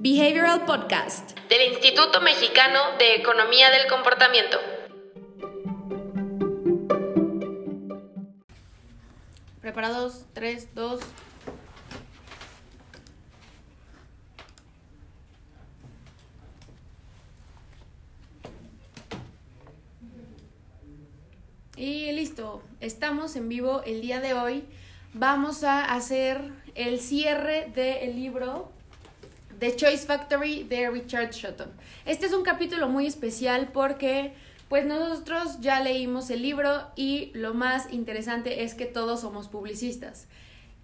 Behavioral Podcast del Instituto Mexicano de Economía del Comportamiento. Preparados, 3, 2. Y listo, estamos en vivo el día de hoy. Vamos a hacer el cierre del libro The Choice Factory de Richard Shotton. Este es un capítulo muy especial porque pues nosotros ya leímos el libro y lo más interesante es que todos somos publicistas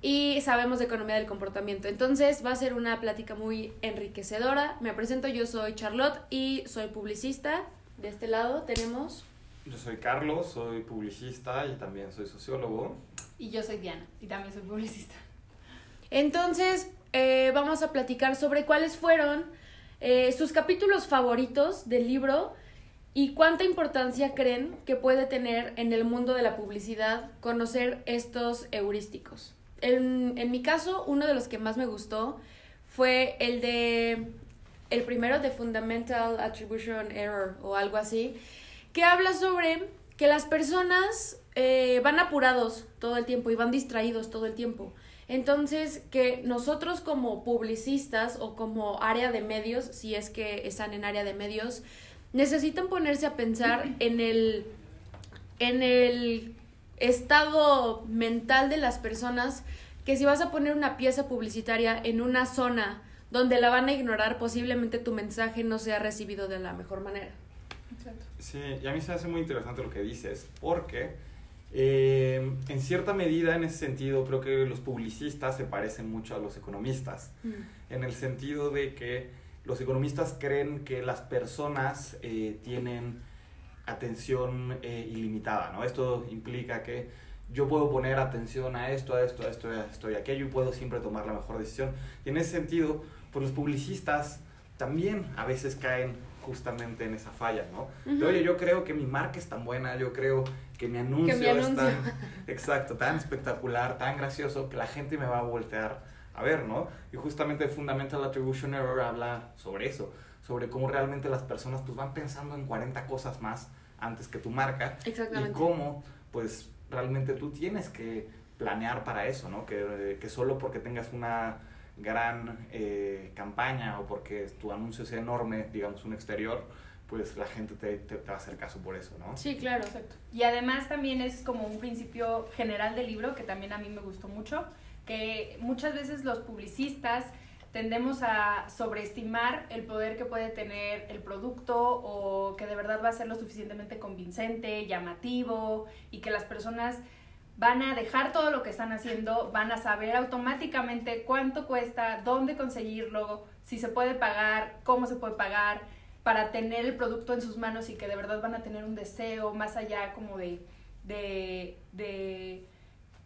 y sabemos de economía del comportamiento. Entonces va a ser una plática muy enriquecedora. Me presento, yo soy Charlotte y soy publicista. De este lado tenemos... Yo soy Carlos, soy publicista y también soy sociólogo. Y yo soy Diana y también soy publicista. Entonces, eh, vamos a platicar sobre cuáles fueron eh, sus capítulos favoritos del libro y cuánta importancia creen que puede tener en el mundo de la publicidad conocer estos heurísticos. En, en mi caso, uno de los que más me gustó fue el de el primero de Fundamental Attribution Error o algo así, que habla sobre que las personas eh, van apurados todo el tiempo y van distraídos todo el tiempo. Entonces, que nosotros como publicistas o como área de medios, si es que están en área de medios, necesitan ponerse a pensar en el, en el estado mental de las personas, que si vas a poner una pieza publicitaria en una zona donde la van a ignorar, posiblemente tu mensaje no sea recibido de la mejor manera. Sí, y a mí se me hace muy interesante lo que dices, porque eh, en cierta medida, en ese sentido, creo que los publicistas se parecen mucho a los economistas, Mm. en el sentido de que los economistas creen que las personas eh, tienen atención eh, ilimitada, ¿no? Esto implica que yo puedo poner atención a esto, a esto, a esto, a esto y aquello y puedo siempre tomar la mejor decisión. Y en ese sentido, pues los publicistas también a veces caen justamente en esa falla, ¿no? De. Oye, yo creo que mi marca es tan buena, yo creo que mi anuncio, mi anuncio. es tan, exacto, tan espectacular, tan gracioso, que la gente me va a voltear a ver, ¿no? Y justamente Fundamental Attribution Error habla sobre eso, sobre cómo realmente las personas pues van pensando en 40 cosas más antes que tu marca y Exactamente. cómo pues realmente tú tienes que planear para eso, ¿no? Que, que solo porque tengas una gran eh, campaña o porque tu anuncio sea enorme, digamos un exterior, pues la gente te, te- te va a hacer caso por eso, ¿no? Sí, claro. Exacto. Y además también es como un principio general del libro que también a mí me gustó mucho, que muchas veces los publicistas tendemos a sobreestimar el poder que puede tener el producto o que de verdad va a ser lo suficientemente convincente, llamativo y que las personas van a dejar todo lo que están haciendo, van a saber automáticamente cuánto cuesta, dónde conseguirlo, si se puede pagar, cómo se puede pagar, para tener el producto en sus manos y que de verdad van a tener un deseo más allá como de, de, de,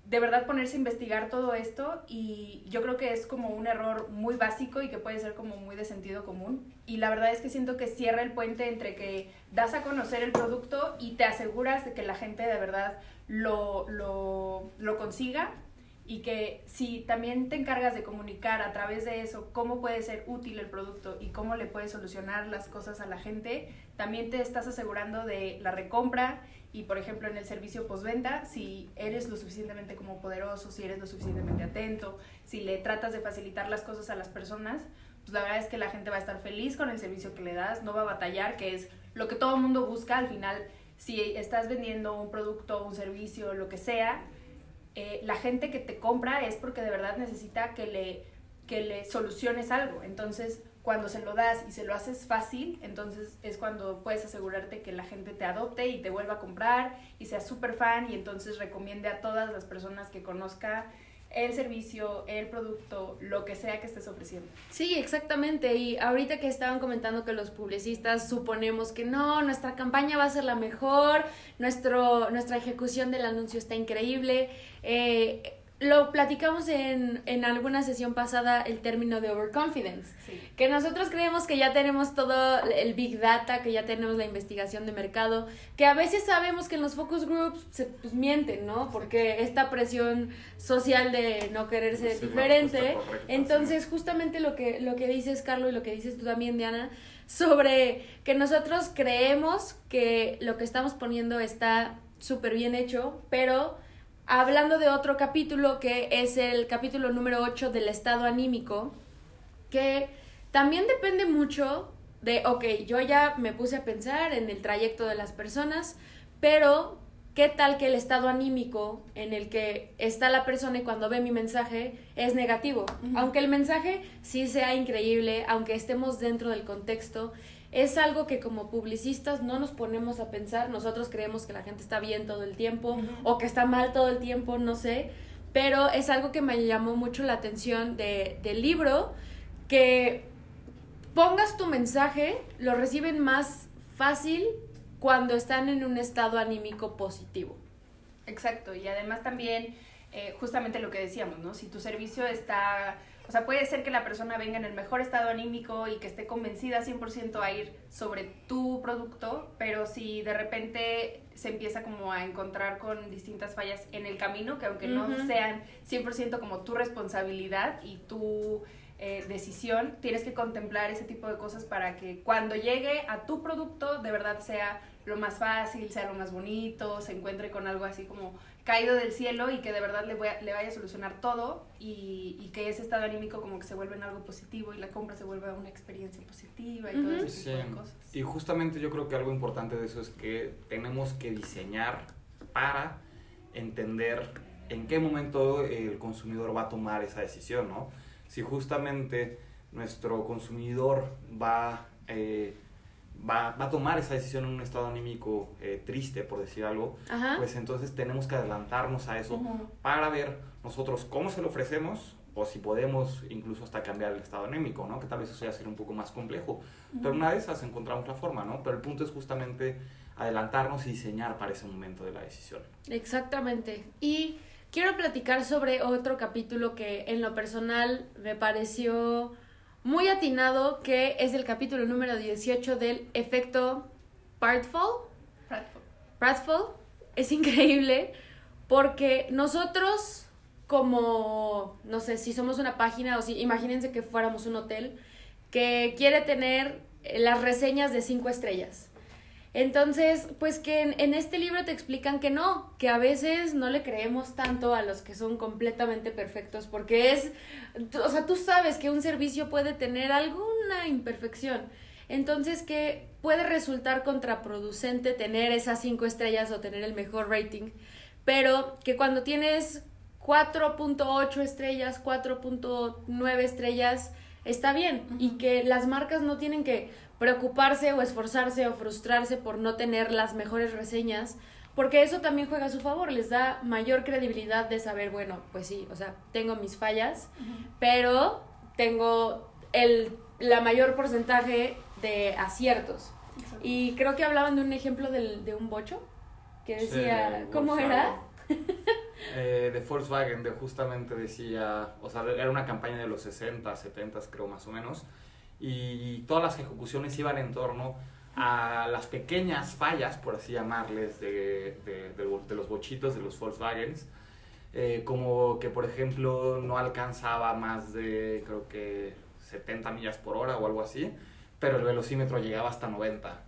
de verdad ponerse a investigar todo esto y yo creo que es como un error muy básico y que puede ser como muy de sentido común. Y la verdad es que siento que cierra el puente entre que das a conocer el producto y te aseguras de que la gente de verdad lo, lo, lo consiga y que si también te encargas de comunicar a través de eso cómo puede ser útil el producto y cómo le puedes solucionar las cosas a la gente, también te estás asegurando de la recompra y por ejemplo en el servicio postventa, si eres lo suficientemente como poderoso, si eres lo suficientemente atento, si le tratas de facilitar las cosas a las personas, pues la verdad es que la gente va a estar feliz con el servicio que le das, no va a batallar, que es lo que todo el mundo busca al final. Si estás vendiendo un producto, un servicio, lo que sea, eh, la gente que te compra es porque de verdad necesita que le, que le soluciones algo. Entonces, cuando se lo das y se lo haces fácil, entonces es cuando puedes asegurarte que la gente te adopte y te vuelva a comprar y sea súper fan y entonces recomiende a todas las personas que conozca el servicio, el producto, lo que sea que estés ofreciendo. Sí, exactamente. Y ahorita que estaban comentando que los publicistas suponemos que no, nuestra campaña va a ser la mejor, nuestro, nuestra ejecución del anuncio está increíble. eh, lo platicamos en, en alguna sesión pasada el término de overconfidence, Sí. que nosotros creemos que ya tenemos todo el big data, que ya tenemos la investigación de mercado, que a veces sabemos que en los focus groups se pues, mienten, ¿no? Porque esta presión social de no querer ser Sí, diferente. correcta, Entonces, justamente lo que, lo que dices, Carlos, y lo que dices tú también, Diana, sobre que nosotros creemos que lo que estamos poniendo está súper bien hecho, pero hablando de otro capítulo que es el capítulo número 8 del estado anímico, que también depende mucho de, ok, yo ya me puse a pensar en el trayecto de las personas, pero ¿qué tal que el estado anímico en el que está la persona y cuando ve mi mensaje es negativo? Aunque el mensaje sí sea increíble, aunque estemos dentro del contexto, es algo que como publicistas no nos ponemos a pensar, nosotros creemos que la gente está bien todo el tiempo o que está mal todo el tiempo, no sé, pero es algo que me llamó mucho la atención de, del libro, que pongas tu mensaje, lo reciben más fácil cuando están en un estado anímico positivo. Exacto, y además también eh, justamente lo que decíamos, ¿no? Si tu servicio está, o sea, puede ser que la persona venga en el mejor estado anímico y que esté convencida 100% a ir sobre tu producto, pero si de repente se empieza como a encontrar con distintas fallas en el camino, que aunque no sean 100% como tu responsabilidad y tu eh, decisión, tienes que contemplar ese tipo de cosas para que cuando llegue a tu producto de verdad sea lo más fácil, sea lo más bonito, se encuentre con algo así como caído del cielo y que de verdad le, voy a- le vaya a solucionar todo y, y que ese estado anímico como que se vuelve en algo positivo y la compra se vuelve una experiencia positiva y todo Ujú. ese Sí, tipo de cosas. y justamente yo creo que algo importante de eso es que tenemos que diseñar para entender en qué momento el consumidor va a tomar esa decisión, ¿no? Si justamente nuestro consumidor va, eh, va, va a tomar esa decisión en un estado anímico eh, triste, por decir algo, Ajá. pues entonces tenemos que adelantarnos a eso para ver nosotros cómo se lo ofrecemos o si podemos incluso hasta cambiar el estado anémico, ¿no? Que tal vez eso ya sería un poco más complejo. Pero una de esas encontramos la forma, ¿no? Pero el punto es justamente adelantarnos y diseñar para ese momento de la decisión. Exactamente. Y quiero platicar sobre otro capítulo que en lo personal me pareció muy atinado, que es el capítulo número 18 del efecto Pratfall. Pratfall. Pratfall es increíble porque nosotros como, no sé, si somos una página o si imagínense que fuéramos un hotel que quiere tener las reseñas de cinco estrellas. Entonces, pues que en, este libro te explican que no, que a veces no le creemos tanto a los que son completamente perfectos, porque es, o sea, tú sabes que un servicio puede tener alguna imperfección. Entonces, que puede resultar contraproducente tener esas cinco estrellas o tener el mejor rating, pero que cuando tienes 4.8 estrellas, 4.9 estrellas, está bien. Y que las marcas no tienen que preocuparse o esforzarse o frustrarse por no tener las mejores reseñas, porque eso también juega a su favor, les da mayor credibilidad de saber, bueno, pues sí, o sea, tengo mis fallas, pero tengo el la mayor porcentaje de aciertos. Y creo que hablaban de un ejemplo del, de un bocho que decía, Sí, ¿cómo era? Eh, de Volkswagen, de justamente decía, o sea, era una campaña de los 60, 70 creo más o menos, y todas las ejecuciones iban en torno a las pequeñas fallas, por así llamarles, de, de, de- de los bochitos, de los Volkswagens, eh, como que por ejemplo no alcanzaba más de creo que 70 millas por hora o algo así, pero el velocímetro llegaba hasta 90,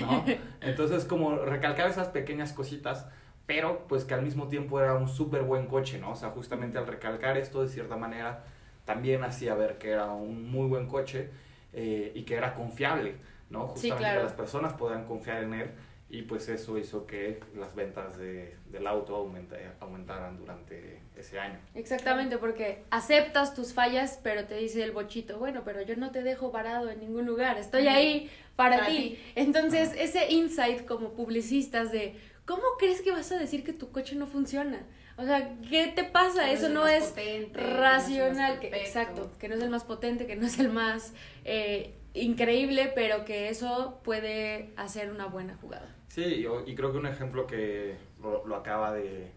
¿no? Entonces como recalcaba esas pequeñas cositas, pero pues que al mismo tiempo era un súper buen coche, ¿no? O sea, justamente al recalcar esto de cierta manera también hacía ver que era un muy buen coche eh, y que era confiable, ¿no? Sí, Justamente claro. que las personas podían confiar en él y pues eso hizo que las ventas de, del auto aumenta- aumentaran durante ese año. Exactamente, porque aceptas tus fallas, pero te dice el bochito, bueno, pero yo no te dejo varado en ningún lugar, estoy ahí para, Para ti. ti. Entonces, ese insight como publicistas de, ¿cómo crees que vas a decir que tu coche no funciona? O sea, ¿qué te pasa? Que Eso no es potente, que no es racional, que, exacto, que no es el más potente, que no es el más eh, increíble, pero que eso puede hacer una buena jugada. Sí, yo- y creo que un ejemplo que lo, lo acaba de,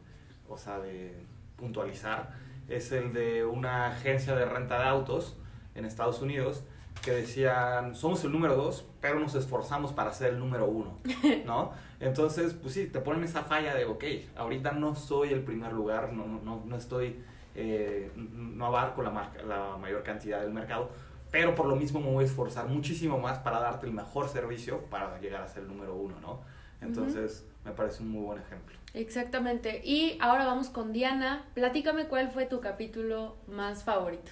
o sea, de puntualizar es el de una agencia de renta de autos en Estados Unidos que decían, somos el número dos, pero nos esforzamos para ser el número uno, ¿no? Entonces, pues sí, te ponen esa falla de, ok, ahorita no soy el primer lugar, no, no, no estoy, eh, no abarco la, marca, la mayor cantidad del mercado, pero por lo mismo me voy a esforzar muchísimo más para darte el mejor servicio para llegar a ser el número uno, ¿no? Entonces, me parece un muy buen ejemplo. Exactamente. Y ahora vamos con Diana. Platícame cuál fue tu capítulo más favorito.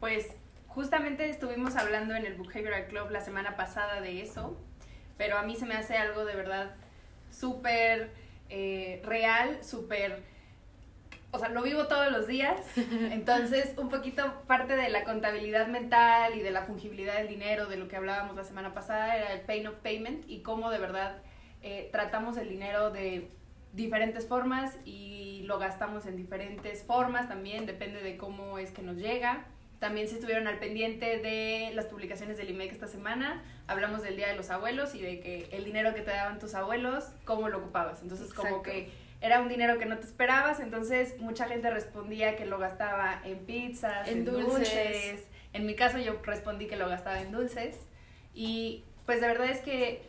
Pues justamente estuvimos hablando en el Behavioral Club la semana pasada de eso, pero a mí se me hace algo de verdad súper eh, real, súper... O sea, lo vivo todos los días, entonces un poquito parte de la contabilidad mental y de la fungibilidad del dinero, de lo que hablábamos la semana pasada, era el pain of payment y cómo de verdad eh, tratamos el dinero de diferentes formas y lo gastamos en diferentes formas también, depende de cómo es que nos llega. También si estuvieron al pendiente de las publicaciones del IMEC esta semana, hablamos del Día de los Abuelos y de que el dinero que te daban tus abuelos, cómo lo ocupabas. Entonces como que era un dinero que no te esperabas, entonces mucha gente respondía que lo gastaba en pizzas, en, dulces. En mi caso yo respondí que lo gastaba en dulces y pues de verdad es que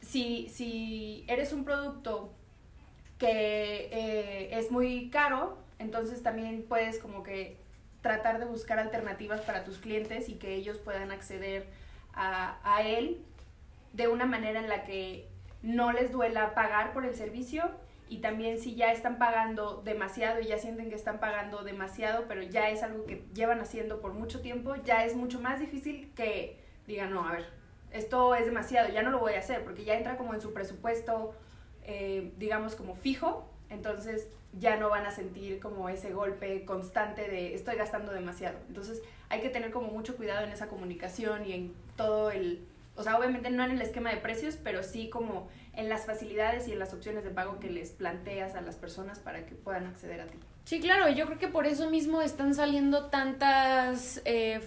si, si eres un producto que eh, es muy caro, entonces también puedes como que tratar de buscar alternativas para tus clientes y que ellos puedan acceder a, a él de una manera en la que no les duela pagar por el servicio y también si ya están pagando demasiado y ya sienten que están pagando demasiado, pero ya es algo que llevan haciendo por mucho tiempo, ya es mucho más difícil que digan, no, a ver, esto es demasiado, ya no lo voy a hacer, porque ya entra como en su presupuesto, eh, digamos, como fijo, entonces ya no van a sentir como ese golpe constante de estoy gastando demasiado. Entonces hay que tener como mucho cuidado en esa comunicación y en todo el, o sea, obviamente no en el esquema de precios, pero sí como en las facilidades y en las opciones de pago que les planteas a las personas para que puedan acceder a ti. Sí, claro, yo creo que por eso mismo están saliendo tantas eh,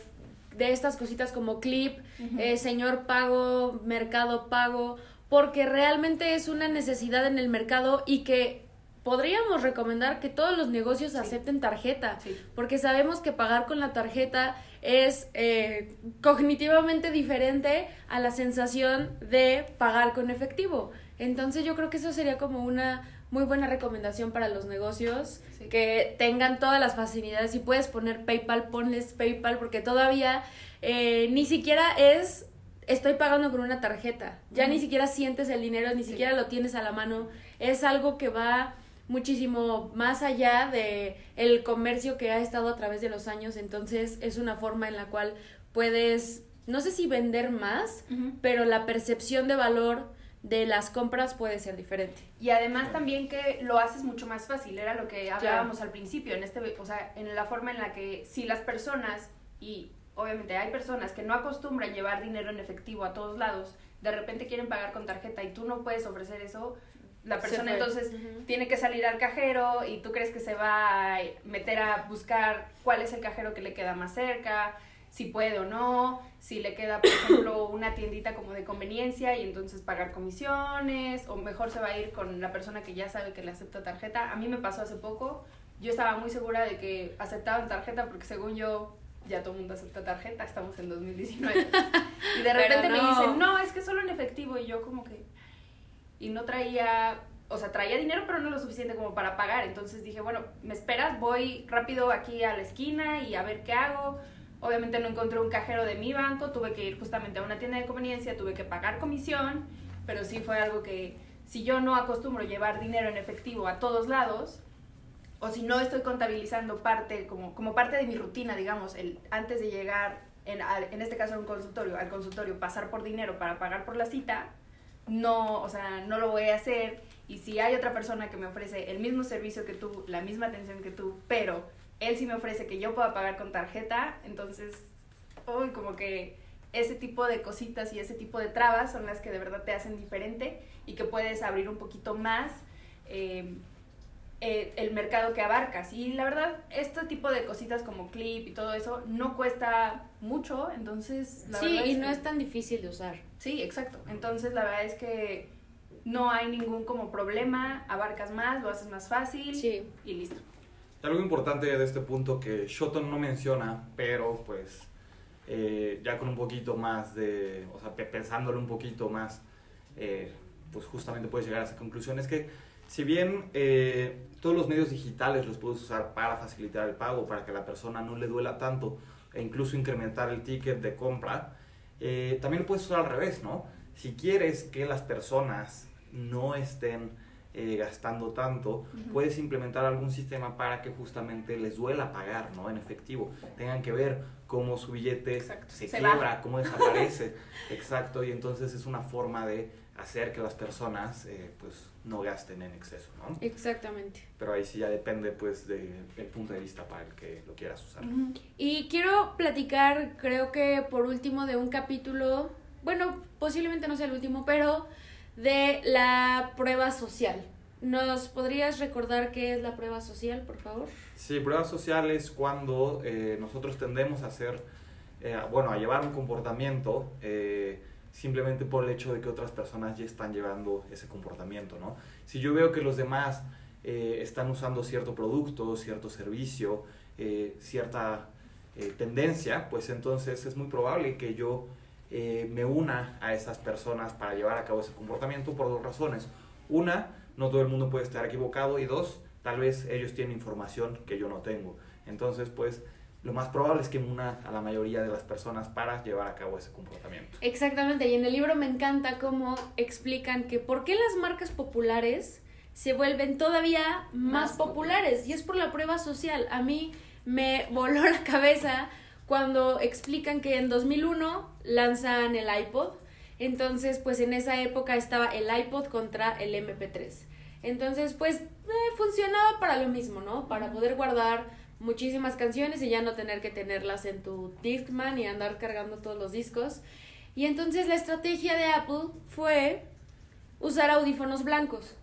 de estas cositas como clip, eh, señor pago, mercado pago, porque realmente es una necesidad en el mercado y que podríamos recomendar que todos los negocios acepten tarjeta, porque sabemos que pagar con la tarjeta es eh, cognitivamente diferente a la sensación de pagar con efectivo. Entonces yo creo que eso sería como una muy buena recomendación para los negocios, que tengan todas las facilidades. Si puedes poner PayPal, ponles PayPal, porque todavía eh, ni siquiera es estoy pagando con una tarjeta. Ya ni siquiera sientes el dinero, ni siquiera lo tienes a la mano. Es algo que va muchísimo más allá de el comercio que ha estado a través de los años, entonces es una forma en la cual puedes no sé si vender más, pero la percepción de valor de las compras puede ser diferente. Y además también que lo haces mucho más fácil, era lo que hablábamos al principio, en este, o sea, en la forma en la que si las personas y obviamente hay personas que no acostumbran llevar dinero en efectivo a todos lados, de repente quieren pagar con tarjeta y tú no puedes ofrecer eso, la persona entonces tiene que salir al cajero y tú crees que se va a meter a buscar cuál es el cajero que le queda más cerca, si puede o no, si le queda, por ejemplo, una tiendita como de conveniencia y entonces pagar comisiones, o mejor se va a ir con la persona que ya sabe que le acepta tarjeta. A mí me pasó hace poco, yo estaba muy segura de que aceptaban tarjeta porque según yo ya todo el mundo acepta tarjeta, estamos en 2019. y de repente me dicen, no, es que solo en efectivo y yo como que... Y no traía o sea, traía dinero, pero no lo suficiente como para pagar. Entonces dije, bueno, me esperas, voy rápido aquí a la esquina y a ver qué hago. Obviamente no encontré un cajero de mi banco, tuve que ir justamente a una tienda de conveniencia, tuve que pagar comisión, pero sí fue algo que si yo no acostumbro llevar dinero en efectivo a todos lados, o si no estoy contabilizando parte, como, como parte de mi rutina, digamos, el, antes de llegar, en, en este caso a un consultorio, al consultorio, pasar por dinero para pagar por la cita, no, o sea, no lo voy a hacer. Y si hay otra persona que me ofrece el mismo servicio que tú, la misma atención que tú, pero él sí me ofrece que yo pueda pagar con tarjeta, entonces, uy, como que ese tipo de cositas y ese tipo de trabas son las que de verdad te hacen diferente y que puedes abrir un poquito más eh, eh, el mercado que abarcas. Y la verdad, este tipo de cositas como clip y todo eso no cuesta mucho, entonces... La sí, y no es tan difícil de usar. Sí, exacto. Entonces la verdad es que no hay ningún como problema, abarcas más, lo haces más fácil y listo. Algo importante de este punto que Shoton no menciona, pero pues eh, ya con un poquito más de, o sea, pensándolo un poquito más, eh, pues justamente puedes llegar a esa conclusión, es que si bien eh, todos los medios digitales los puedes usar para facilitar el pago, para que la persona no le duela tanto e incluso incrementar el ticket de compra, también lo puedes usar al revés, ¿no? Si quieres que las personas no estén eh, gastando tanto, puedes implementar algún sistema para que justamente les duela pagar, ¿no? En efectivo. Tengan que ver cómo su billete se, quiebra, cómo desaparece. Exacto, y entonces es una forma de hacer que las personas eh, pues no gasten en exceso, ¿no? Exactamente. Pero ahí sí ya depende pues del punto de vista para el que lo quieras usar. Y quiero platicar, creo que por último, de un capítulo, bueno, posiblemente no sea el último, pero de la prueba social. ¿Nos podrías recordar qué es la prueba social, por favor? Sí, prueba social es cuando eh, nosotros tendemos a hacer, eh, bueno, a llevar un comportamiento simplemente por el hecho de que otras personas ya están llevando ese comportamiento, ¿no? Si yo veo que los demás están usando cierto producto, cierto servicio, cierta tendencia, pues entonces es muy probable que yo eh, me una a esas personas para llevar a cabo ese comportamiento por dos razones. Una, no todo el mundo puede estar equivocado y dos, tal vez ellos tienen información que yo no tengo. Entonces, pues, lo más probable es que una a la mayoría de las personas para llevar a cabo ese comportamiento. Exactamente, y en el libro me encanta cómo explican que por qué las marcas populares se vuelven todavía más, populares y es por la prueba social. A mí me voló la cabeza cuando explican que en 2001 lanzan el iPod. Entonces, pues en esa época estaba el iPod contra el MP3. Entonces, pues eh, funcionaba para lo mismo, ¿no? Para poder guardar muchísimas canciones y ya no tener que tenerlas en tu Discman y andar cargando todos los discos. Y entonces la estrategia de Apple fue usar audífonos blancos.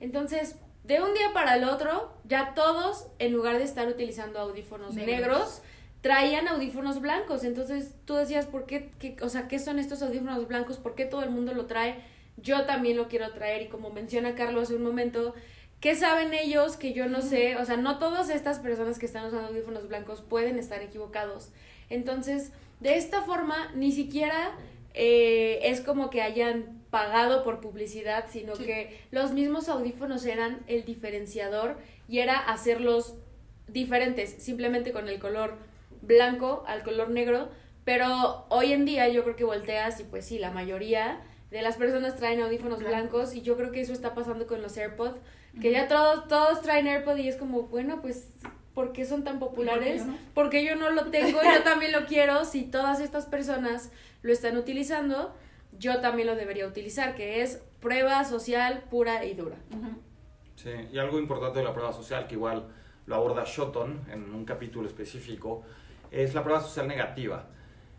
Entonces, de un día para el otro, ya todos, en lugar de estar utilizando audífonos negros traían audífonos blancos. Entonces tú decías, ¿por qué, qué, o sea, qué son estos audífonos blancos? ¿Por qué todo el mundo lo trae? Yo también lo quiero traer y como menciona Carlos hace un momento, ¿qué saben ellos que yo no sé? O sea, no todas estas personas que están usando audífonos blancos pueden estar equivocados. Entonces, de esta forma, ni siquiera eh, es como que hayan pagado por publicidad, sino que los mismos audífonos eran el diferenciador y era hacerlos diferentes, simplemente con el color blanco al color negro, pero hoy en día yo creo que volteas y pues sí, la mayoría de las personas traen audífonos blancos y yo creo que eso está pasando con los AirPods, que ya todos, todos traen AirPods y es como, bueno, pues, ¿por qué son tan populares? Porque yo no lo tengo yo también lo quiero. Si todas estas personas lo están utilizando, yo también lo debería utilizar, que es prueba social pura y dura. Sí, y algo importante de la prueba social, que igual lo aborda Shoton en un capítulo específico, es la prueba social negativa.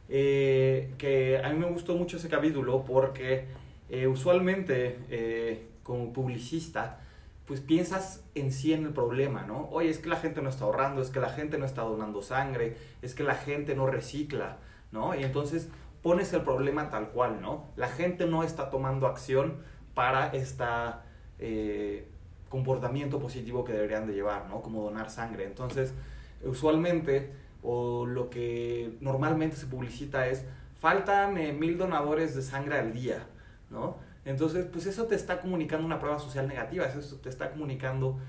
Eh, que a mí me gustó mucho ese capítulo porque eh, usualmente eh, como publicista pues piensas en sí en el problema, ¿no? Oye, es que la gente no está ahorrando, es que la gente no está donando sangre, es que la gente no recicla, ¿no? Y entonces pones el problema tal cual, ¿no? La gente no está tomando acción para este comportamiento positivo que deberían de llevar, ¿no? Como donar sangre. Entonces, usualmente o lo que normalmente se publicita es, faltan eh, mil donadores de sangre al día, ¿no? Entonces, pues eso te está comunicando una prueba social negativa, eso te está comunicando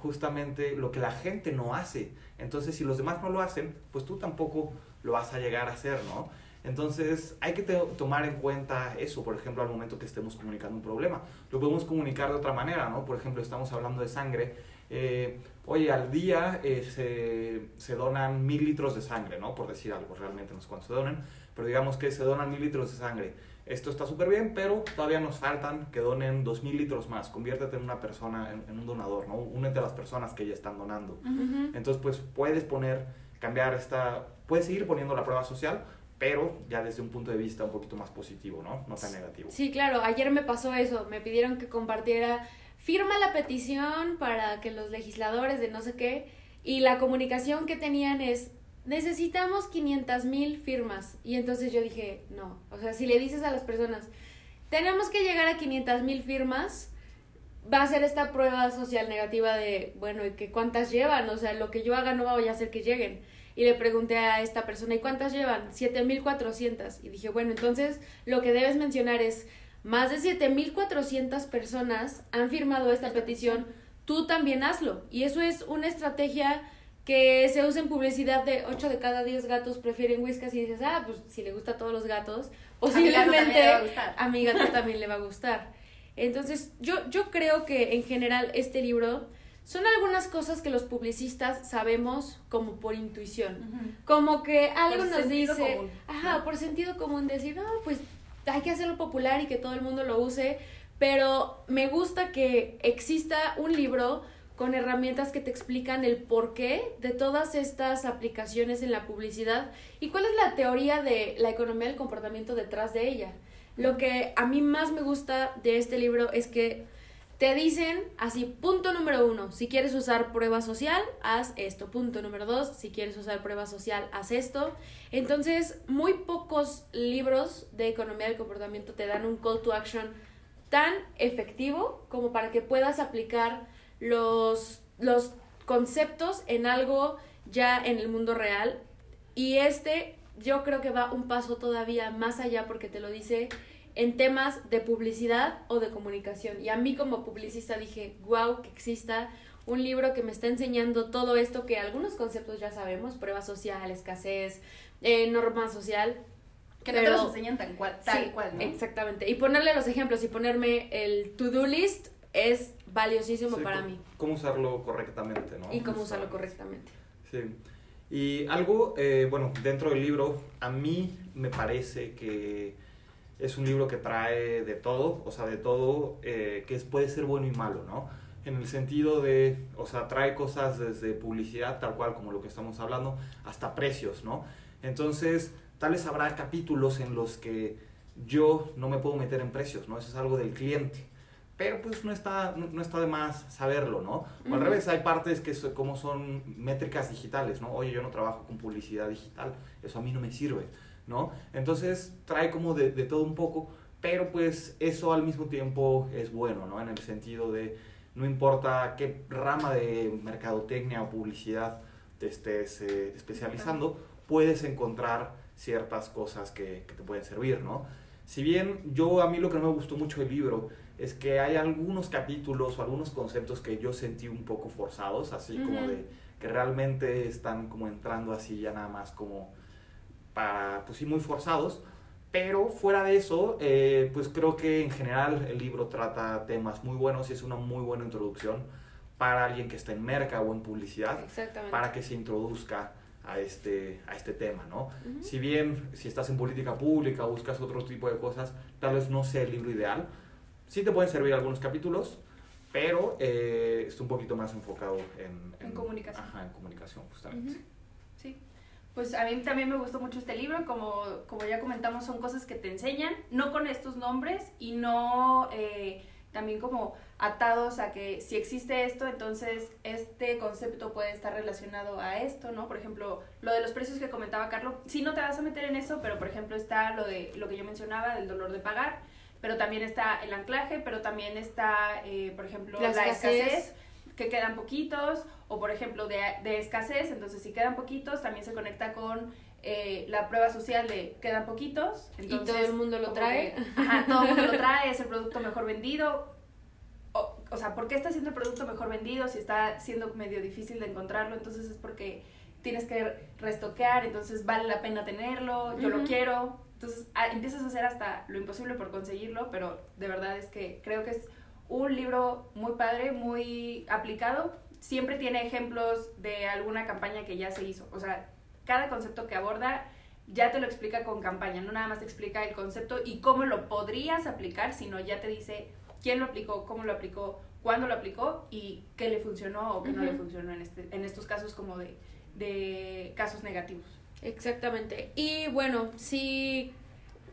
justamente lo que la gente no hace. Entonces, si los demás no lo hacen, pues tú tampoco lo vas a llegar a hacer, ¿no? Entonces, hay que tomar en cuenta eso, por ejemplo, al momento que estemos comunicando un problema. Lo podemos comunicar de otra manera, ¿no? Por ejemplo, estamos hablando de sangre. Eh, oye, al día eh, se, se, donan mil litros de sangre, ¿no? Por decir algo, realmente no sé cuánto se donan, pero digamos que se donan mil litros de sangre. Esto está súper bien, pero todavía nos faltan que donen dos mil litros más. Conviértete en una persona, en, un donador, ¿no? Únete a las personas que ya están donando. Entonces, pues puedes poner, cambiar esta, puedes seguir poniendo la prueba social, pero ya desde un punto de vista un poquito más positivo, ¿no? No tan negativo. Sí, claro, ayer me pasó eso, me pidieron que compartiera firma la petición para que los legisladores de no sé qué, y la comunicación que tenían es, necesitamos 500 mil firmas. Y entonces yo dije, no, o sea, si le dices a las personas, tenemos que llegar a 500 mil firmas, va a ser esta prueba social negativa de, bueno, ¿y que cuántas llevan? O sea, lo que yo haga no voy a hacer que lleguen. Y le pregunté a esta persona, ¿y cuántas llevan? 7.400. Y dije, bueno, entonces lo que debes mencionar es, más de 7.400 personas han firmado esta petición, tú también hazlo. Y eso es una estrategia que se usa en publicidad de 8 de cada 10 gatos prefieren whiskas y dices, ah, pues si le gusta a todos los gatos, posiblemente a mi gato también le va a gustar. Entonces, yo, yo creo que en general este libro son algunas cosas que los publicistas sabemos como por intuición. Como que algo nos dice, ajá, por sentido común decir, no, pues hay que hacerlo popular y que todo el mundo lo use, pero me gusta que exista un libro con herramientas que te explican el porqué de todas estas aplicaciones en la publicidad y cuál es la teoría de la economía del comportamiento detrás de ella. Lo que a mí más me gusta de este libro es que te dicen así, punto número uno, si quieres usar prueba social, haz esto. Punto número dos, si quieres usar prueba social, haz esto. Entonces, muy pocos libros de economía del comportamiento te dan un call to action tan efectivo como para que puedas aplicar los, los conceptos en algo ya en el mundo real. Y este yo creo que va un paso todavía más allá porque te lo dice en temas de publicidad o de comunicación. Y a mí como publicista dije, wow, que exista un libro que me está enseñando todo esto que algunos conceptos ya sabemos, prueba social, escasez, eh, norma social. Que no te los enseñan tan cual, tal cual, ¿no? Exactamente. Y ponerle los ejemplos y ponerme el to-do list es valiosísimo para mí. Cómo usarlo correctamente, ¿no? Y cómo usarlo correctamente. Sí. Y algo, eh, bueno, dentro del libro, a mí me parece que es un libro que trae de todo, o sea, de todo, eh, que puede ser bueno y malo, ¿no? En el sentido de, o sea, trae cosas desde publicidad, tal cual como lo que estamos hablando, hasta precios, ¿no? Entonces, tal vez habrá capítulos en los que yo no me puedo meter en precios, ¿no? Eso es algo del cliente pero pues no está, no, está de más saberlo, ¿no? O al revés, hay partes que como son métricas digitales, ¿no? Oye, yo no trabajo con publicidad digital, eso a mí no me sirve, ¿no? Entonces trae como de, de todo un poco, pero pues eso al mismo tiempo es bueno, ¿no? En el sentido de, no importa qué rama de mercadotecnia o publicidad te estés eh, especializando, puedes encontrar ciertas cosas que, que te pueden servir, ¿no? Si bien yo a mí lo que no me gustó mucho del libro es que hay algunos capítulos o algunos conceptos que yo sentí un poco forzados, así como de que realmente están como entrando así ya nada más como para, pues sí, muy forzados. Pero fuera de eso, eh, pues creo que en general el libro trata temas muy buenos y es una muy buena introducción para alguien que está en merca o en publicidad, para que se introduzca a este, a este tema, ¿no? Si bien si estás en política pública o buscas otro tipo de cosas, tal vez no sea el libro ideal, sí te pueden servir algunos capítulos, pero eh, está un poquito más enfocado en, en, comunicación. Ajá, en comunicación, justamente. Sí. Pues a mí también me gustó mucho este libro, como, como ya comentamos, son cosas que te enseñan, no con estos nombres y no eh, también como atados a que si existe esto, entonces este concepto puede estar relacionado a esto, ¿no? Por ejemplo, lo de los precios que comentaba Carlos, sí no te vas a meter en eso, pero por ejemplo está lo de lo que yo mencionaba del dolor de pagar pero también está el anclaje, pero también está, eh, por ejemplo, la, escasez. que quedan poquitos, o por ejemplo, de, de, escasez, entonces si quedan poquitos, también se conecta con eh, la prueba social de quedan poquitos. Entonces, y todo el mundo lo trae. ajá, todo el mundo lo trae, es el producto mejor vendido. O, o, sea, ¿por qué está siendo el producto mejor vendido si está siendo medio difícil de encontrarlo? Entonces es porque tienes que restoquear, entonces vale la pena tenerlo, yo lo quiero, entonces ah, empiezas a hacer hasta lo imposible por conseguirlo, pero de verdad es que creo que es un libro muy padre, muy aplicado. Siempre tiene ejemplos de alguna campaña que ya se hizo. O sea, cada concepto que aborda ya te lo explica con campaña, no nada más te explica el concepto y cómo lo podrías aplicar, sino ya te dice quién lo aplicó, cómo lo aplicó, cuándo lo aplicó y qué le funcionó o qué no le funcionó en, este, en estos casos como de, de casos negativos. Exactamente. Y bueno, si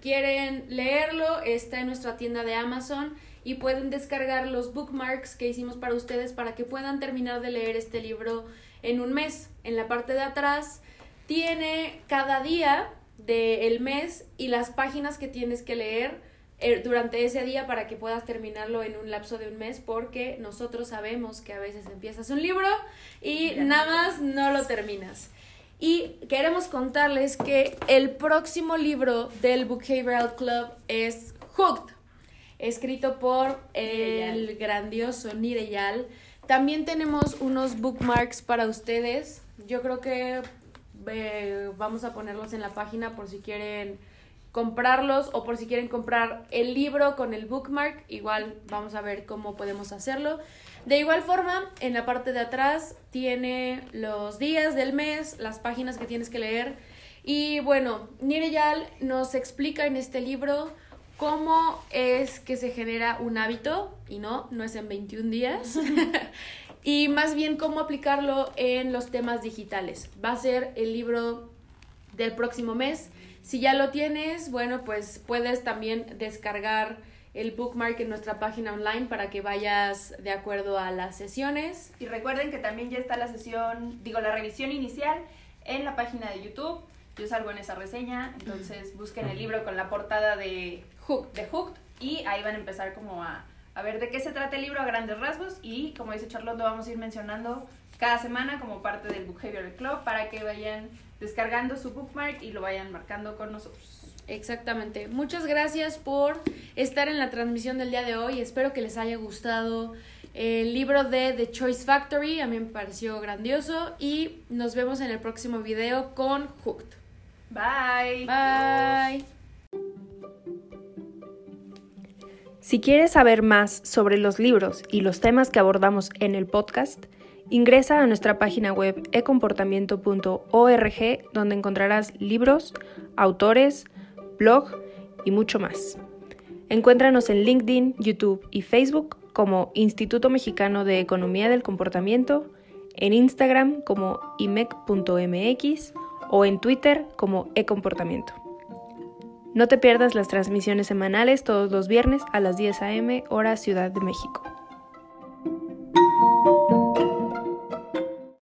quieren leerlo, está en nuestra tienda de Amazon y pueden descargar los bookmarks que hicimos para ustedes para que puedan terminar de leer este libro en un mes. En la parte de atrás tiene cada día del mes y las páginas que tienes que leer eh, durante ese día para que puedas terminarlo en un lapso de un mes porque nosotros sabemos que a veces empiezas un libro y nada más no lo terminas. Y queremos contarles que el próximo libro del Behavioral Club es Hooked, escrito por el grandioso Nireyal. También tenemos unos bookmarks para ustedes. Yo creo que eh, vamos a ponerlos en la página por si quieren comprarlos o por si quieren comprar el libro con el bookmark, igual vamos a ver cómo podemos hacerlo. De igual forma, en la parte de atrás tiene los días del mes, las páginas que tienes que leer. Y bueno, Nireyal nos explica en este libro cómo es que se genera un hábito, y no, no es en 21 días, y más bien cómo aplicarlo en los temas digitales. Va a ser el libro del próximo mes si ya lo tienes, bueno, pues puedes también descargar el bookmark en nuestra página online para que vayas de acuerdo a las sesiones. Y recuerden que también ya está la sesión, digo, la revisión inicial en la página de YouTube. Yo salgo en esa reseña, entonces busquen el libro con la portada de Hooked, de Hooked y ahí van a empezar como a, a ver de qué se trata el libro a grandes rasgos y como dice Charlotte lo vamos a ir mencionando cada semana como parte del Behavioral Club para que vayan descargando su bookmark y lo vayan marcando con nosotros. Exactamente. Muchas gracias por estar en la transmisión del día de hoy. Espero que les haya gustado el libro de The Choice Factory. A mí me pareció grandioso. Y nos vemos en el próximo video con Hooked. Bye. Bye. Si quieres saber más sobre los libros y los temas que abordamos en el podcast, Ingresa a nuestra página web ecomportamiento.org donde encontrarás libros, autores, blog y mucho más. Encuéntranos en LinkedIn, YouTube y Facebook como Instituto Mexicano de Economía del Comportamiento, en Instagram como imec.mx o en Twitter como ecomportamiento. No te pierdas las transmisiones semanales todos los viernes a las 10 a.m. hora Ciudad de México.